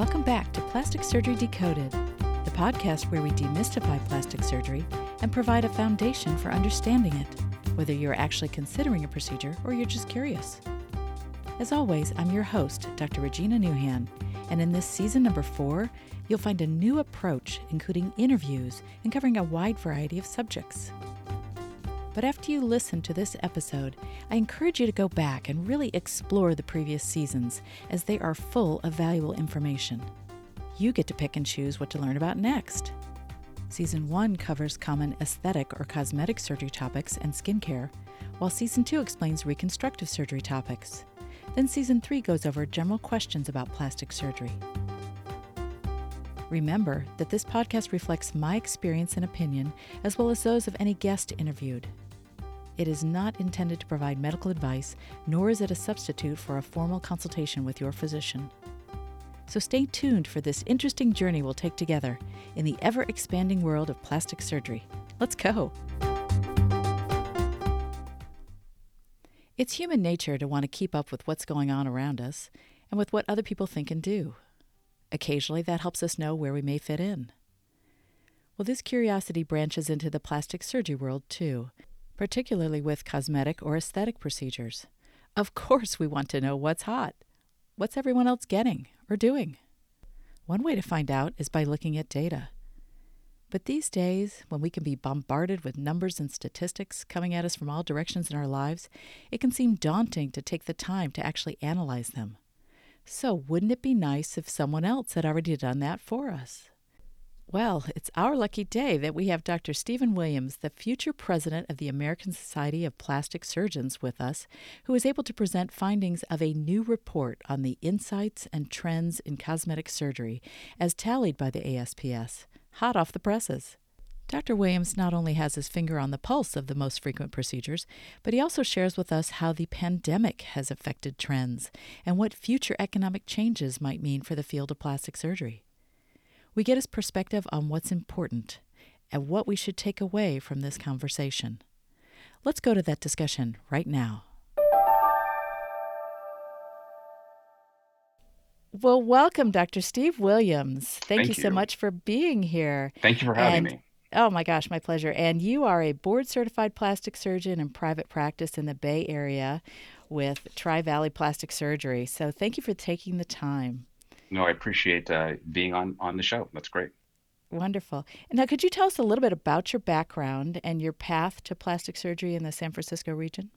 Welcome back to Plastic Surgery Decoded, the podcast where we demystify plastic surgery and provide a foundation for understanding it, whether you're actually considering a procedure or you're just curious. As always, I'm your host, Dr. Regina Nouhan, and in this season number four, you'll find a new approach, including interviews and covering a wide variety of subjects. But after you listen to this episode, I encourage you to go back and really explore the previous seasons, as they are full of valuable information. You get to pick and choose what to learn about next. Season 1 covers common aesthetic or cosmetic surgery topics and skincare, while Season 2 explains reconstructive surgery topics. Then Season 3 goes over general questions about plastic surgery. Remember that this podcast reflects my experience and opinion, as well as those of any guest interviewed. It is not intended to provide medical advice, nor is it a substitute for a formal consultation with your physician. So stay tuned for this interesting journey we'll take together in the ever expanding world of plastic surgery. Let's go! It's human nature to want to keep up with what's going on around us and with what other people think and do. Occasionally, that helps us know where we may fit in. Well, this curiosity branches into the plastic surgery world too, particularly with cosmetic or aesthetic procedures. Of course, we want to know what's hot. What's everyone else getting or doing? One way to find out is by looking at data. But these days, when we can be bombarded with numbers and statistics coming at us from all directions in our lives, it can seem daunting to take the time to actually analyze them. So, wouldn't it be nice if someone else had already done that for us? Well, it's our lucky day that we have Dr. Stephen Williams, the future president of the American Society of Plastic Surgeons, with us, who is able to present findings of a new report on the insights and trends in cosmetic surgery as tallied by the ASPS, hot off the presses. Dr. Williams not only has his finger on the pulse of the most frequent procedures, but he also shares with us how the pandemic has affected trends and what future economic changes might mean for the field of plastic surgery we get his perspective on what's important and what we should take away from this conversation. Let's go to that discussion right now. Well, welcome, Dr. Steve Williams. Thank, Thank you, you, so much for being here. Thank you for having and, me. Oh my gosh, my pleasure. And you are a board certified plastic surgeon in private practice in the Bay Area with Tri Valley Plastic Surgery. So thank you for taking the time no, I appreciate uh, being on on the show. That's great. Wonderful. Now, could you tell us a little bit about your background and your path to plastic surgery in the San Francisco region?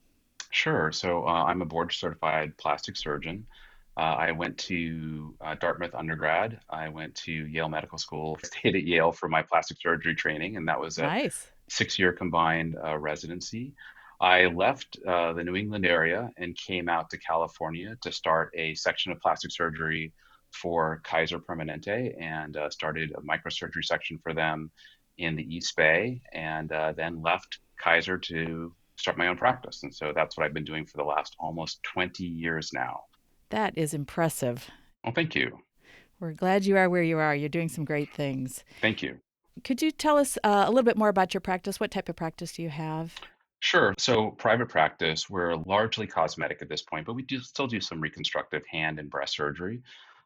Sure. So, uh, I'm a board certified plastic surgeon. Uh, I went to uh, Dartmouth undergrad. I went to Yale Medical School. Stayed at Yale for my plastic surgery training, and that was a nice. six-year combined uh, residency. I left uh, the New England area and came out to California to start a section of plastic surgery for Kaiser Permanente and uh, started a microsurgery section for them in the East Bay, and uh, then left Kaiser to start my own practice. And so that's what I've been doing for the last almost 20 years now. That is impressive. Well, thank you. We're glad you are where you are. You're doing some great things. Thank you. Could you tell us uh, a little bit more about your practice? What type of practice do you have? Sure. So, private practice, we're largely cosmetic at this point, but we do still do some reconstructive hand and breast surgery.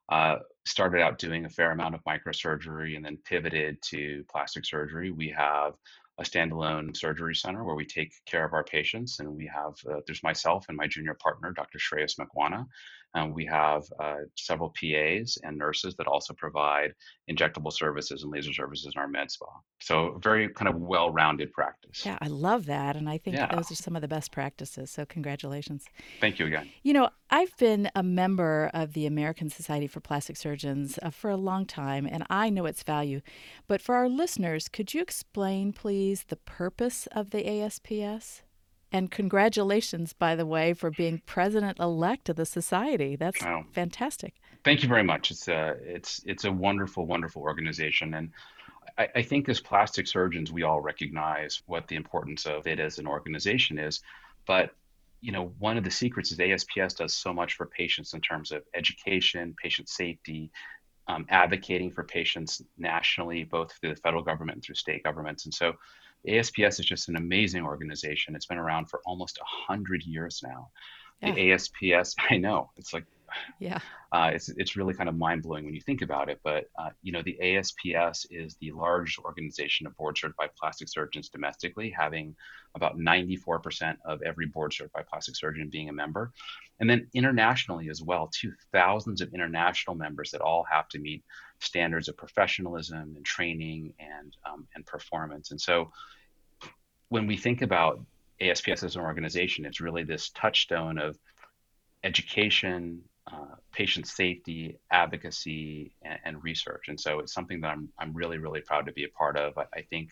Uh, started out doing a fair amount of microsurgery and then pivoted to plastic surgery. We have a standalone surgery center where we take care of our patients, and we have uh, there's myself and my junior partner, Dr. Shreyas Makwana, um, we have uh, several PAs and nurses that also provide injectable services and laser services in our med spa. So very kind of well-rounded practice. Yeah, I love that, and I think yeah. those are some of the best practices. So congratulations. Thank you again. You know, I've been a member of the American Society for Plastic Surgeons uh, for a long time, and I know its value. But for our listeners, could you explain, please, the purpose of the ASPS? And congratulations, by the way, for being president elect of the society. That's oh, fantastic. Thank you very much. It's a it's it's a wonderful, wonderful organization, and I, I think as plastic surgeons, we all recognize what the importance of it as an organization is. But you know, one of the secrets is ASPS does so much for patients in terms of education, patient safety, um, advocating for patients nationally, both through the federal government and through state governments, and so ASPS is just an amazing organization. It's been around for almost 100 years now. Yeah. The ASPS, I know, it's like Yeah. Uh, it's it's really kind of mind blowing when you think about it. But uh, you know, the ASPS is the largest organization of board certified plastic surgeons domestically, having about 94% of every board certified plastic surgeon being a member, and then internationally as well, too, thousands of international members that all have to meet standards of professionalism and training and um, and performance. And so, when we think about ASPS as an organization, it's really this touchstone of education, uh, patient safety, advocacy, and, and, research. And so it's something that I'm, I'm really, really proud to be a part of. I, I, think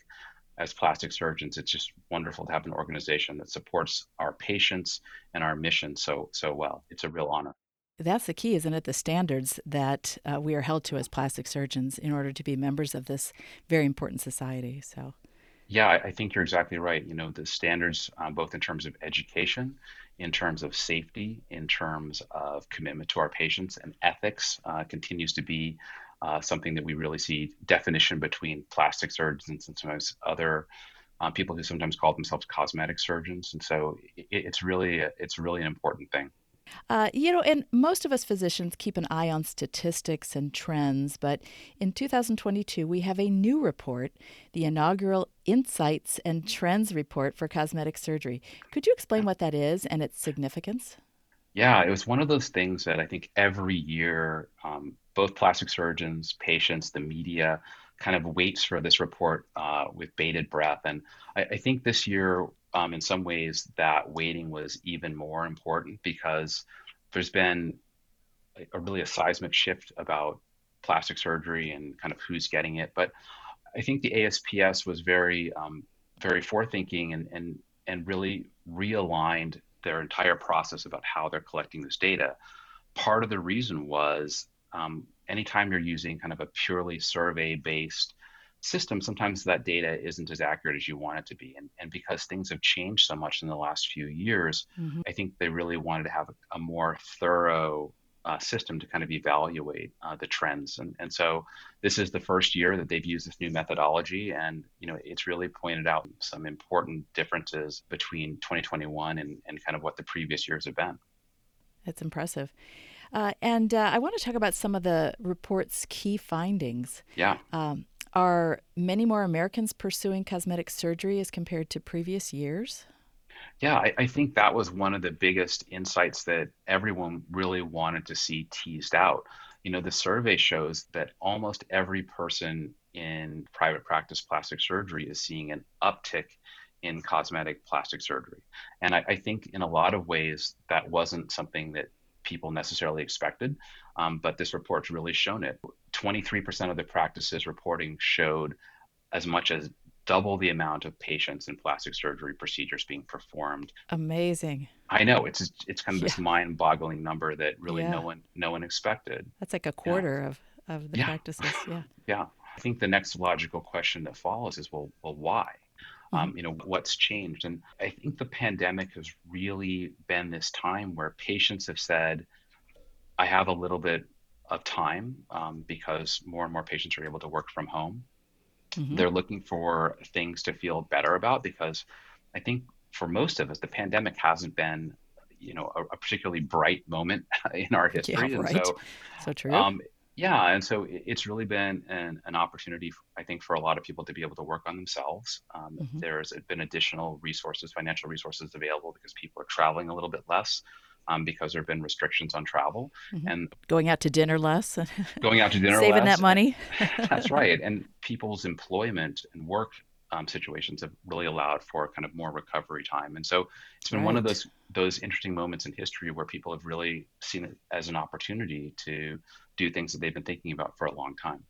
as plastic surgeons, it's just wonderful to have an organization that supports our patients and our mission so, so well. It's a real honor. That's the key, isn't it? The standards that uh, we are held to as plastic surgeons in order to be members of this very important society. So, yeah, I, think you're exactly right. You know, the standards, um, both in terms of education in terms of safety, in terms of commitment to our patients, and ethics uh, continues to be uh, something that we really see definition between plastic surgeons and sometimes other uh, people who sometimes call themselves cosmetic surgeons. And so it, it's really it's really an important thing. Uh, you know, and most of us physicians keep an eye on statistics and trends, but in 2022, we have a new report, the inaugural Insights and Trends Report for Cosmetic Surgery. Could you explain what that is and its significance? Yeah, it was one of those things that I think every year, um, both plastic surgeons, patients, the media kind of waits for this report uh, with bated breath. And I, I think this year um, in some ways that waiting was even more important because there's been a, a really a seismic shift about plastic surgery and kind of who's getting it. But I think the ASPS was very, um, very forethinking and, and, and really realigned their entire process about how they're collecting this data. Part of the reason was um, anytime you're using kind of a purely survey based system, sometimes that data isn't as accurate as you want it to be. And, and because things have changed so much in the last few years, mm-hmm. I think they really wanted to have a, a more thorough uh, system to kind of evaluate uh, the trends. And, and so this is the first year that they've used this new methodology. And, you know, it's really pointed out some important differences between 2021 and, and kind of what the previous years have been. That's impressive. Uh, and uh, I want to talk about some of the report's key findings. Yeah. Um, are many more Americans pursuing cosmetic surgery as compared to previous years? Yeah, I, I, think that was one of the biggest insights that everyone really wanted to see teased out. You know, the survey shows that almost every person in private practice plastic surgery is seeing an uptick in cosmetic plastic surgery. And I, I think in a lot of ways, that wasn't something that people necessarily expected. Um, but this report's really shown it. 23% of the practices reporting showed as much as double the amount of patients in plastic surgery procedures being performed. Amazing. I know it's it's kind of yeah. this mind-boggling number that really yeah. no one no one expected. That's like a quarter yeah. of of the practices. Yeah. Yeah. I think the next logical question that follows is well well why? Mm-hmm. Um, you know what's changed and i think the pandemic has really been this time where patients have said i have a little bit of time um, because more and more patients are able to work from home. Mm-hmm. They're looking for things to feel better about because I think for most of us, the pandemic hasn't been, you know, a, a particularly bright moment in our history. Yeah, right. so, so true. Um, yeah, and so it's really been an, an, opportunity, I think, for a lot of people to be able to work on themselves. Um, mm-hmm. There's been additional resources, financial resources available because people are traveling a little bit less um, because there have been restrictions on travel mm-hmm. and going out to dinner less, going out to dinner, saving less. that money. That's right, and people's employment and work um, situations have really allowed for kind of more recovery time. And so it's been right. one of those those interesting moments in history where people have really seen it as an opportunity to do things that they've been thinking about for a long time.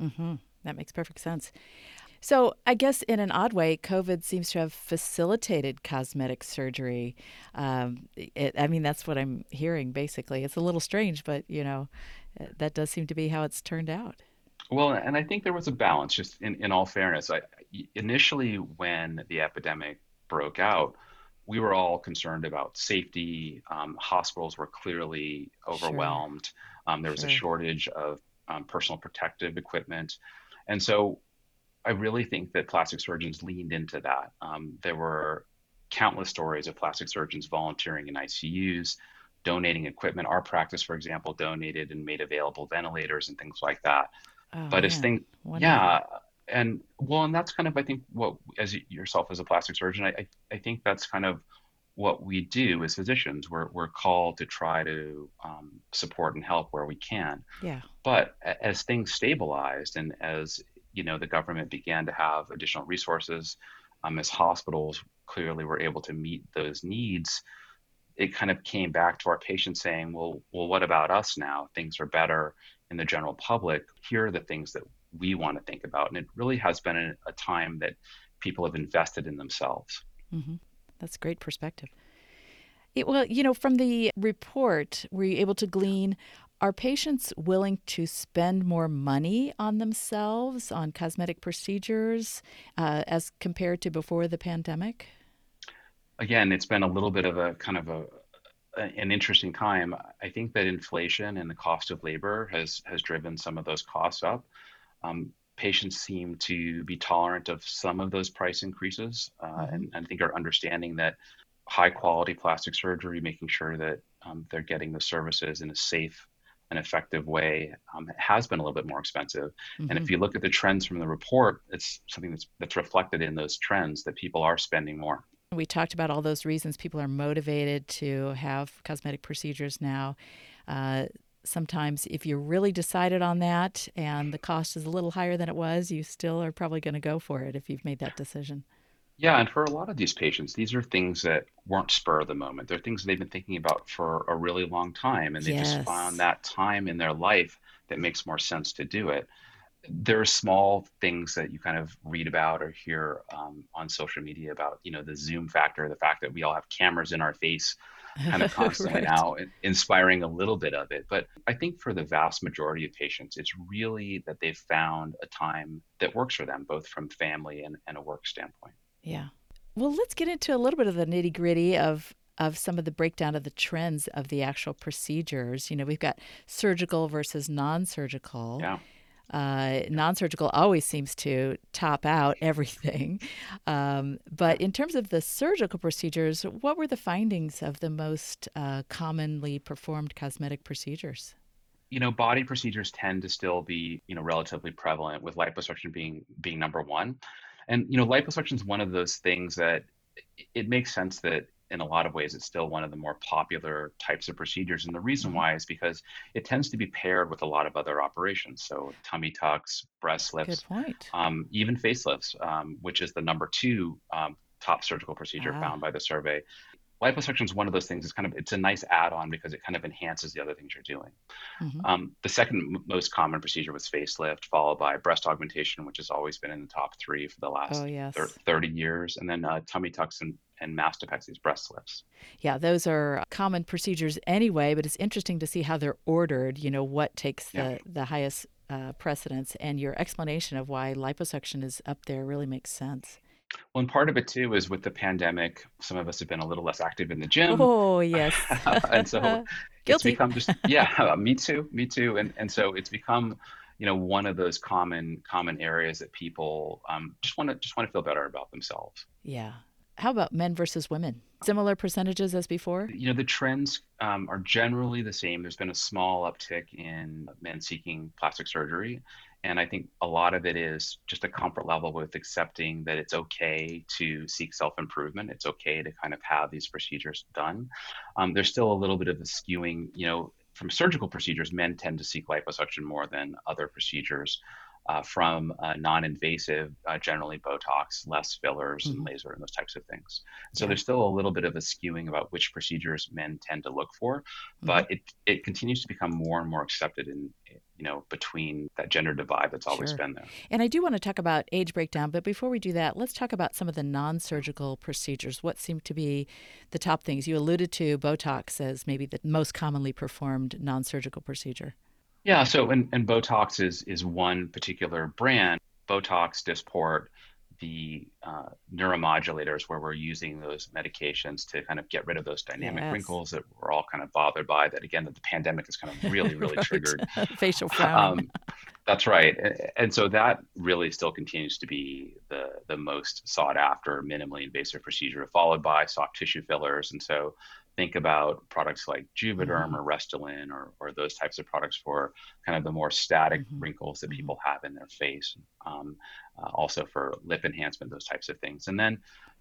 Mm-hmm. That makes perfect sense. So, I guess in an odd way, COVID seems to have facilitated cosmetic surgery. Um, it, I mean, that's what I'm hearing basically. It's a little strange, but you know, uh, that does seem to be how it's turned out. Well, and I think there was a balance, just in, in all fairness. I, initially, when the epidemic broke out, we were all concerned about safety. Um, hospitals were clearly overwhelmed. Sure. Um, there was sure. a shortage of um, personal protective equipment. And so I really think that plastic surgeons leaned into that. Um, there were countless stories of plastic surgeons volunteering in ICUs, donating equipment. Our practice, for example, donated and made available ventilators and things like that. Oh, But as things, yeah, and well, and that's kind of I think what as yourself as a plastic surgeon, I I, I think that's kind of what we do as physicians. We're we're called to try to um, support and help where we can. Yeah. But as things stabilized and as you know the government began to have additional resources, um, as hospitals clearly were able to meet those needs, it kind of came back to our patients saying, "Well, well, what about us now? Things are better in the general public. Here are the things that we want to think about." And it really has been a, a time that people have invested in themselves. hmm That's great perspective. It, well, you know, from the report, were you able to glean are patients willing to spend more money on themselves, on cosmetic procedures, uh, as compared to before the pandemic? Again, it's been a little bit of a kind of a an interesting time. I think that inflation and the cost of labor has has driven some of those costs up. Um, patients seem to be tolerant of some of those price increases, uh, hmm and, and I think are understanding that high quality plastic surgery, making sure that um, they're getting the services in a safe and effective way, um, has been a little bit more expensive. And if you look at the trends from the report, it's something that's that's reflected in those trends that people are spending more. We talked about all those reasons people are motivated to have cosmetic procedures now. Sometimes, if you're really decided on that and the cost is a little higher than it was, you still are probably going to go for it if you've made that decision. Yeah, and for a lot of these patients, these are things that weren't spur of the moment. They're things they've been thinking about for a really long time, and they just found that time in their life that makes more sense to do it. There are small things that you kind of read about or hear um, on social media about, you know, the Zoom factor, the fact that we all have cameras in our face kind of constantly right. now, inspiring a little bit of it. But I think for the vast majority of patients, it's really that they've found a time that works for them, both from family and, and a work standpoint. Yeah. Well, let's get into a little bit of the nitty gritty of of some of the breakdown of the trends of the actual procedures. You know, we've got surgical versus non-surgical. Yeah. Uh, non-surgical always seems to top out everything. Um, but in terms of the surgical procedures, what were the findings of the most uh, commonly performed cosmetic procedures? you know, body procedures tend to still be, you know, relatively prevalent with liposuction being being number one. And you know, liposuction is one of those things that it makes sense that in a lot of ways it's still one of the more popular types of procedures. And the reason why is because it tends to be paired with a lot of other operations. So tummy tucks, breast lifts, um, even facelifts, um, which is the number two um, top surgical procedure found Ah, by the survey. Liposuction is one of those things. It's kind of it's a nice add-on because it kind of enhances the other things you're doing. hmm Um, the second m- most common procedure was facelift, followed by breast augmentation, which has always been in the top three for the Oh, last thir- 30 years, and then uh, tummy tucks and, and mastopexy, breast lifts. Yeah, those are common procedures anyway, but it's interesting to see how they're ordered, you know, what takes Yeah. the, the highest uh, precedence. And your explanation of why liposuction is up there really makes sense. Well, and part of it too is with the pandemic, some of us have been a little less active in the gym, Oh, yes. and so it's become just yeah, me too, me too, and and so it's become you know one of those common common areas that people um, just want to just want to feel better about themselves. Yeah. How about men versus women? Similar percentages as before? You know, the trends um, are generally the same. There's been a small uptick in men seeking plastic surgery. And I think a lot of it is just a comfort level with accepting that it's okay to seek self improvement. It's okay to kind of have these procedures done. Um, there's still a little bit of a skewing, you know, from surgical procedures, men tend to seek liposuction more than other procedures. Uh, from uh, non-invasive, uh, generally Botox, less fillers and hmm laser and those types of things. So Yeah. there's still a little bit of a skewing about which procedures men tend to look for, but it it continues to become more and more accepted in you know between that gender divide that's always Sure. been there. And I do want to talk about age breakdown, but before we do that, let's talk about some of the non surgical procedures. What seem to be the top things? You alluded to Botox as maybe the most commonly performed non surgical procedure. Yeah, so and, and Botox is is one particular brand. Botox, Dysport, the uh, neuromodulators, where we're using those medications to kind of get rid of those dynamic Yes. wrinkles that we're all kind of bothered by. That again, that the pandemic has kind of really, really triggered. Facial frowning. Um, that's right, A- and so that really still continues to be the the most sought after minimally invasive procedure, followed by soft tissue fillers. And so think about products like Juvederm Mm-hmm. or Restylane or, or those types of products for kind of the more static Mm-hmm. wrinkles that Mm-hmm. people have in their face. Um, uh, also for lip enhancement, those types of things. And then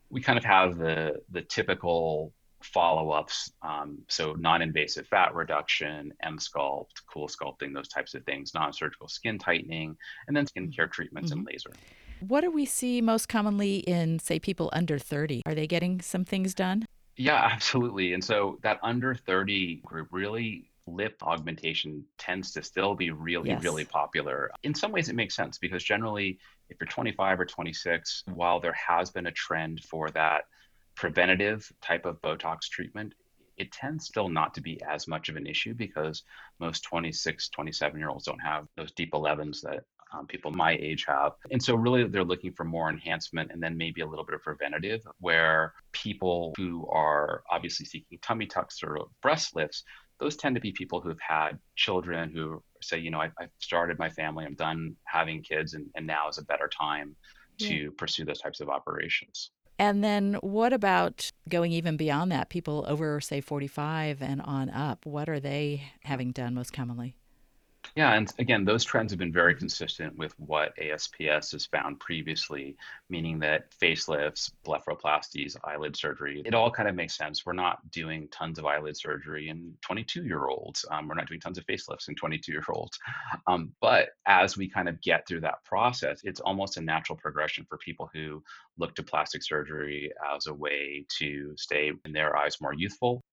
we kind of have the the typical follow-ups um, so non-invasive fat reduction Emsculpt cool sculpting those types of things non-surgical skin tightening and then skincare treatments Mm-hmm. and laser What do we see most commonly in, say, people under 30? Are they getting some things done? Yeah absolutely and so that under 30 group really lip augmentation tends to still be really Yes. really popular in some ways it makes sense because generally if you're 25 or 26 while there has been a trend for that preventative type of Botox treatment, it tends still not to be as much of an issue because most 26, 27 year olds don't have those deep 11s that um, people my age have. And so, really, they're looking for more enhancement and then maybe a little bit of preventative, where people who are obviously seeking tummy tucks or breast lifts, those tend to be people who've had children who say, you know, I, I've started my family, I'm done having kids, and, and now is a better time to pursue those types of operations. And then what about going even beyond that? People over, say, 45 and on up, what are they having done most commonly? Yeah, and again, those trends have been very consistent with what ASPS has found previously, meaning that facelifts, blepharoplasties, eyelid surgery, it all kind of makes sense. We're not doing tons of eyelid surgery in 22 year olds. Um, we're not doing tons of facelifts in 22 year olds. Um, but as we kind of get through that process, it's almost a natural progression for people who look to plastic surgery as a way to stay, in their eyes, more youthful.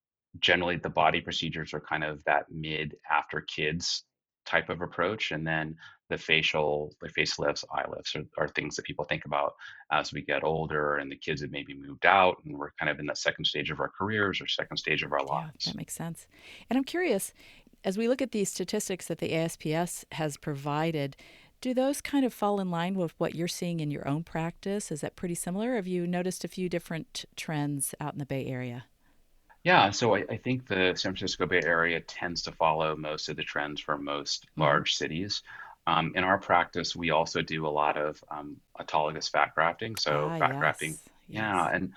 Generally, the body procedures are kind of that mid after kids type of approach. And then the facial, the facelifts, eye lifts are, are things that people think about as we get older and the kids have maybe moved out and we're kind of in that second stage of our careers or second stage of our Yeah, lives. that makes sense. And I'm curious, as we look at these statistics that the ASPS has provided, do those kind of fall in line with what you're seeing in your own practice? Is that pretty similar? Have you noticed a few different trends out in the Bay Area? Yeah, so I, I think the San Francisco Bay Area tends to follow most of the trends for most hmm large cities. Um, in our practice, we also do a lot of um, autologous fat grafting. So Ah, fat grafting, yes, yeah, yes. and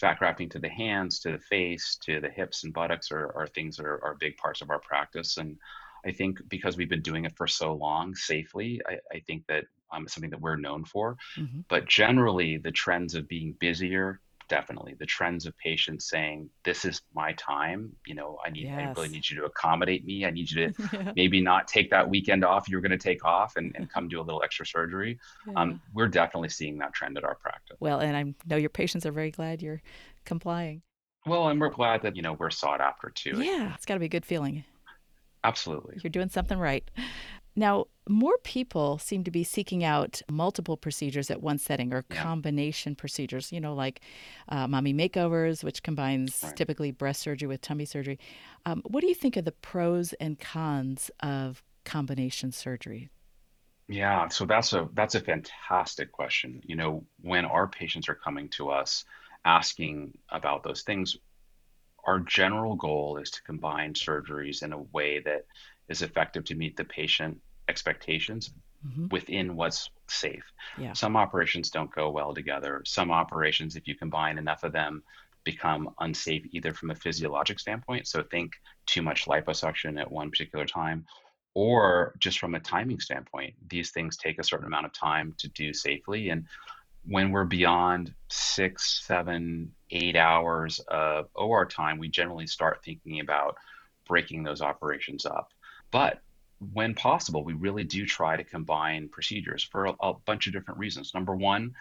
fat grafting to the hands, to the face, to the hips and buttocks are, are things that are, are big parts of our practice. And I think because we've been doing it for so long safely, I, I think that um, it's something that we're known for. hmm But generally, the trends of being busier, definitely. The trends of patients saying, "This is my time. You know, I need, I really need you to accommodate me. I need you to yeah. maybe not take that weekend off you're going to take off and, and come do a little extra surgery." Yeah. Um, we're definitely seeing that trend at our practice. Well, and I know your patients are very glad you're complying. Well, and we're glad that you know we're sought after too. Yeah, it's got to be a good feeling. Absolutely. You're doing something right. Now, more people seem to be seeking out multiple procedures at one setting or Yeah. combination procedures, you know, like uh, mommy makeovers, which combines Right. typically breast surgery with tummy surgery. Um, what do you think of the pros and cons of combination surgery? Yeah, so that's a that's a fantastic question. You know, when our patients are coming to us asking about those things, our general goal is to combine surgeries in a way that is effective to meet the patient expectations hmm within what's safe. Yeah. Some operations don't go well together. Some operations, if you combine enough of them, become unsafe either from a physiologic standpoint. So think too much liposuction at one particular time, or just from a timing standpoint. These things take a certain amount of time to do safely. And when we're beyond six, seven, eight hours of OR time, we generally start thinking about breaking those operations up. But when possible, we really do try to combine procedures for a, a bunch of different reasons. Number one,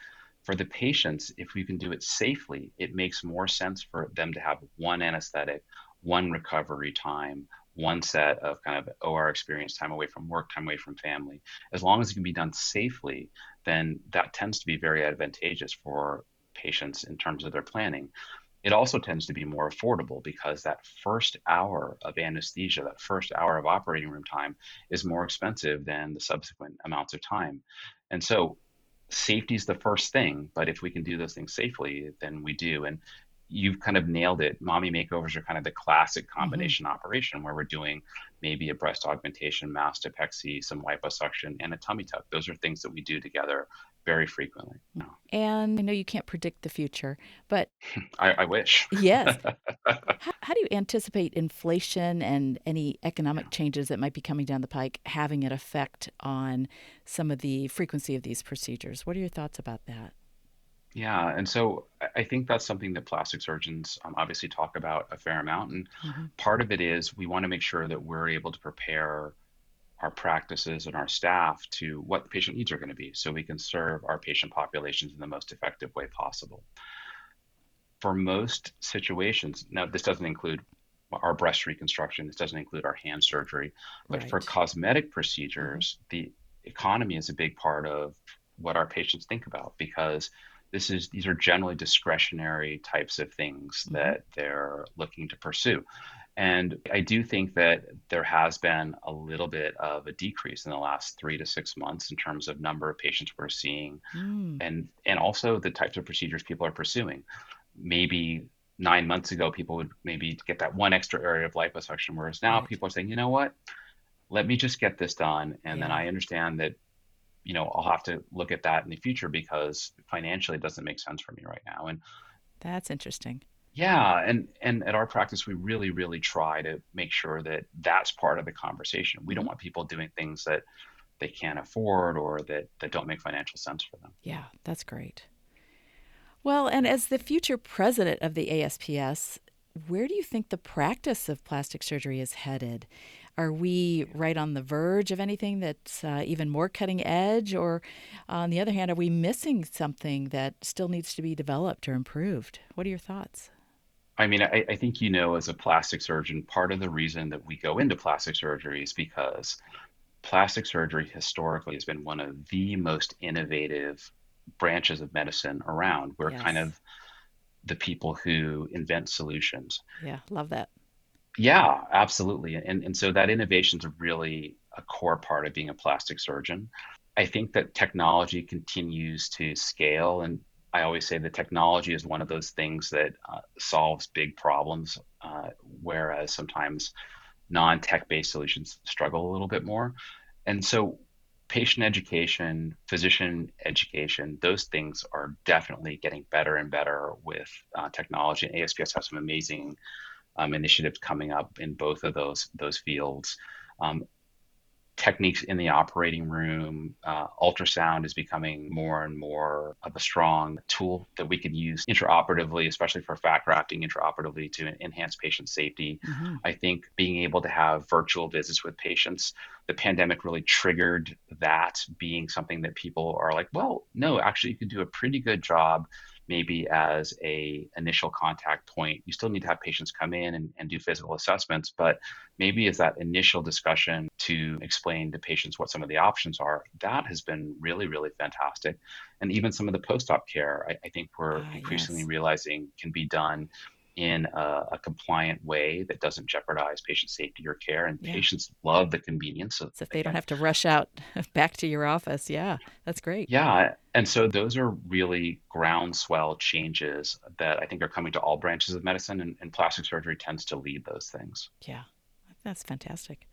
for the patients, if we can do it safely, it makes more sense for them to have one anesthetic, one recovery time, one set of kind of OR experience, time away from work, time away from family. As long as it can be done safely, then that tends to be very advantageous for patients in terms of their planning. It also tends to be more affordable because that first hour of anesthesia, that first hour of operating room time is more expensive than the subsequent amounts of time. And so safety is the first thing, but if we can do those things safely, then we do. And you've kind of nailed it. Mommy makeovers are kind of the classic mm-hmm. combination mm-hmm. operation where we're doing maybe a breast augmentation, mastopexy, some liposuction, and a tummy tuck. Those are things that we do together very frequently. And I know you can't predict the future, but I, I wish. yes. how, how, do you anticipate inflation and any economic changes that might be coming down the pike having an effect on some of the frequency of these procedures? What are your thoughts about that? Yeah, and so I think that's something that plastic surgeons um, obviously talk about a fair amount. And mm-hmm. part of it is we want to make sure that we're able to prepare our practices and our staff to what the patient needs are going to be so we can serve our patient populations in the most effective way possible. For most situations, now this doesn't include our breast reconstruction, this doesn't include our hand surgery, but right. for cosmetic procedures, mm-hmm. the economy is a big part of what our patients think about because this is these are generally discretionary types of things mm-hmm. that they're looking to pursue and I do think that there has been a little bit of a decrease in the last three to six months in terms of number of patients we're seeing mm. and and also the types of procedures people are pursuing. Maybe nine months ago, people would maybe get that one extra area of liposuction, whereas now right. people are saying, you know what, let me just get this done. And yeah. then I understand that, you know, I'll have to look at that in the future because financially it doesn't make sense for me right now. And that's interesting. Yeah, and and at our practice, we really, really try to make sure that that's part of the conversation. We don't mm-hmm. want people doing things that they can't afford or that that don't make financial sense for them. Yeah, that's great. Well, and as the future president of the ASPS, where do you think the practice of plastic surgery is headed? Are we right on the verge of anything that's uh, even more cutting edge? Or on the other hand, are we missing something that still needs to be developed or improved? What are your thoughts? I mean, I, I, think you know, as a plastic surgeon, part of the reason that we go into plastic surgery is because plastic surgery historically has been one of the most innovative branches of medicine around. We're yes. kind of the people who invent solutions. Yeah, love that. Yeah, absolutely. And, and so that innovation is really a core part of being a plastic surgeon. I think that technology continues to scale and I always say the technology is one of those things that uh, solves big problems, uh, whereas sometimes non tech based solutions struggle a little bit more. And so, patient education, physician education, those things are definitely getting better and better with uh, technology. And ASPS has some amazing um, initiatives coming up in both of those those fields. Um, techniques in the operating room. Uh, ultrasound is becoming more and more of a strong tool that we can use intraoperatively, especially for fat grafting intraoperatively to enhance patient safety. Mm-hmm. I think being able to have virtual visits with patients, the pandemic really triggered that being something that people are like, well, no, actually, you can do a pretty good job maybe as a initial contact point you still need to have patients come in and, and do physical assessments but maybe as that initial discussion to explain to patients what some of the options are that has been really really fantastic and even some of the post-op care i, I think we're uh, increasingly yes. realizing can be done in a, a, compliant way that doesn't jeopardize patient safety or care. And yeah. patients love the convenience of so if they don't have to rush out back to your office. Yeah, that's great. Yeah. And so those are really groundswell changes that I think are coming to all branches of medicine, and, and plastic surgery tends to lead those things. Yeah, that's fantastic.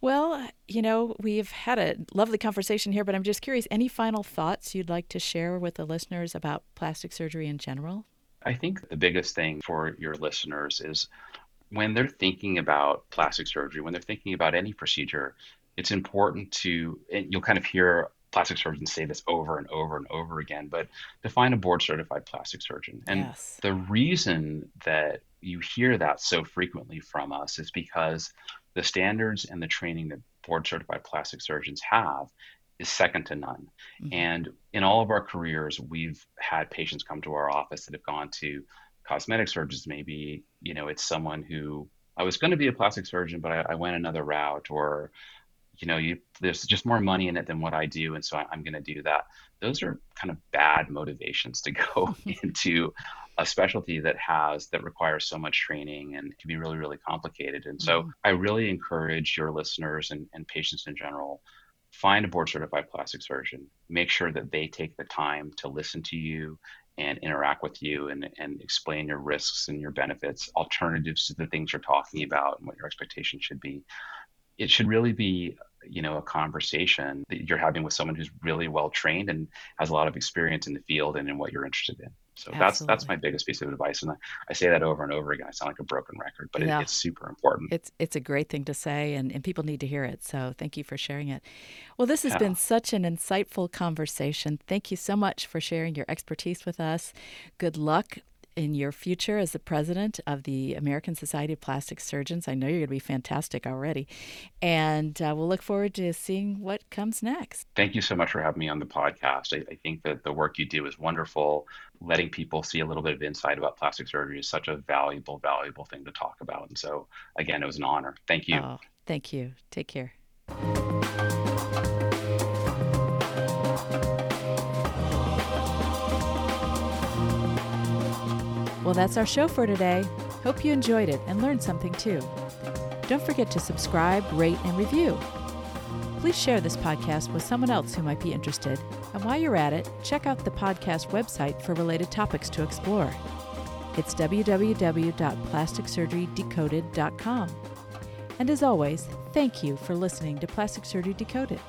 Well, you know, we've had a lovely conversation here, but I'm just curious any final thoughts you'd like to share with the listeners about plastic surgery in general? I think the biggest thing for your listeners is when they're thinking about plastic surgery, when they're thinking about any procedure, it's important to, you'll kind of hear plastic surgeons say this over and over and over again, but to find a board certified plastic surgeon. And yes. the reason that you hear that so frequently from us is because the standards and the training that board certified plastic surgeons have is second to none. Mm-hmm. And in all of our careers, we've had patients come to our office that have gone to cosmetic surgeons. Maybe, you know, it's someone who I was going to be a plastic surgeon, but I, I went another route, or, you know, you, there's just more money in it than what I do. And so I, I'm going to do that. Those are kind of bad motivations to go into a specialty that has that requires so much training and can be really really complicated and so mm-hmm. i really encourage your listeners and, and patients in general find a board certified plastic surgeon, make sure that they take the time to listen to you and interact with you and, and explain your risks and your benefits, alternatives to the things you're talking about and what your expectations should be. It should really be you know a conversation that you're having with someone who's really well trained and has a lot of experience in the field and in what you're interested in so Absolutely. that's that's my biggest piece of advice and I, I, say that over and over again i sound like a broken record but yeah. it, it's super important it's it's a great thing to say and, and people need to hear it so thank you for sharing it well this has yeah. been such an insightful conversation thank you so much for sharing your expertise with us good luck in your future as the president of the American Society of Plastic Surgeons. I know you're going to be fantastic already. And uh, we'll look forward to seeing what comes next. Thank you so much for having me on the podcast. I, I think that the work you do is wonderful. Letting people see a little bit of insight about plastic surgery is such a valuable, valuable thing to talk about. And so, again, it was an honor. Thank you. Oh, thank you. Take care. Well, that's our show for today. Hope you enjoyed it and learned something too. Don't forget to subscribe, rate, and review. Please share this podcast with someone else who might be interested. And while you're at it, check out the podcast website for related topics to explore. It's www.plasticsurgerydecoded.com. And as always, thank you for listening to Plastic Surgery Decoded.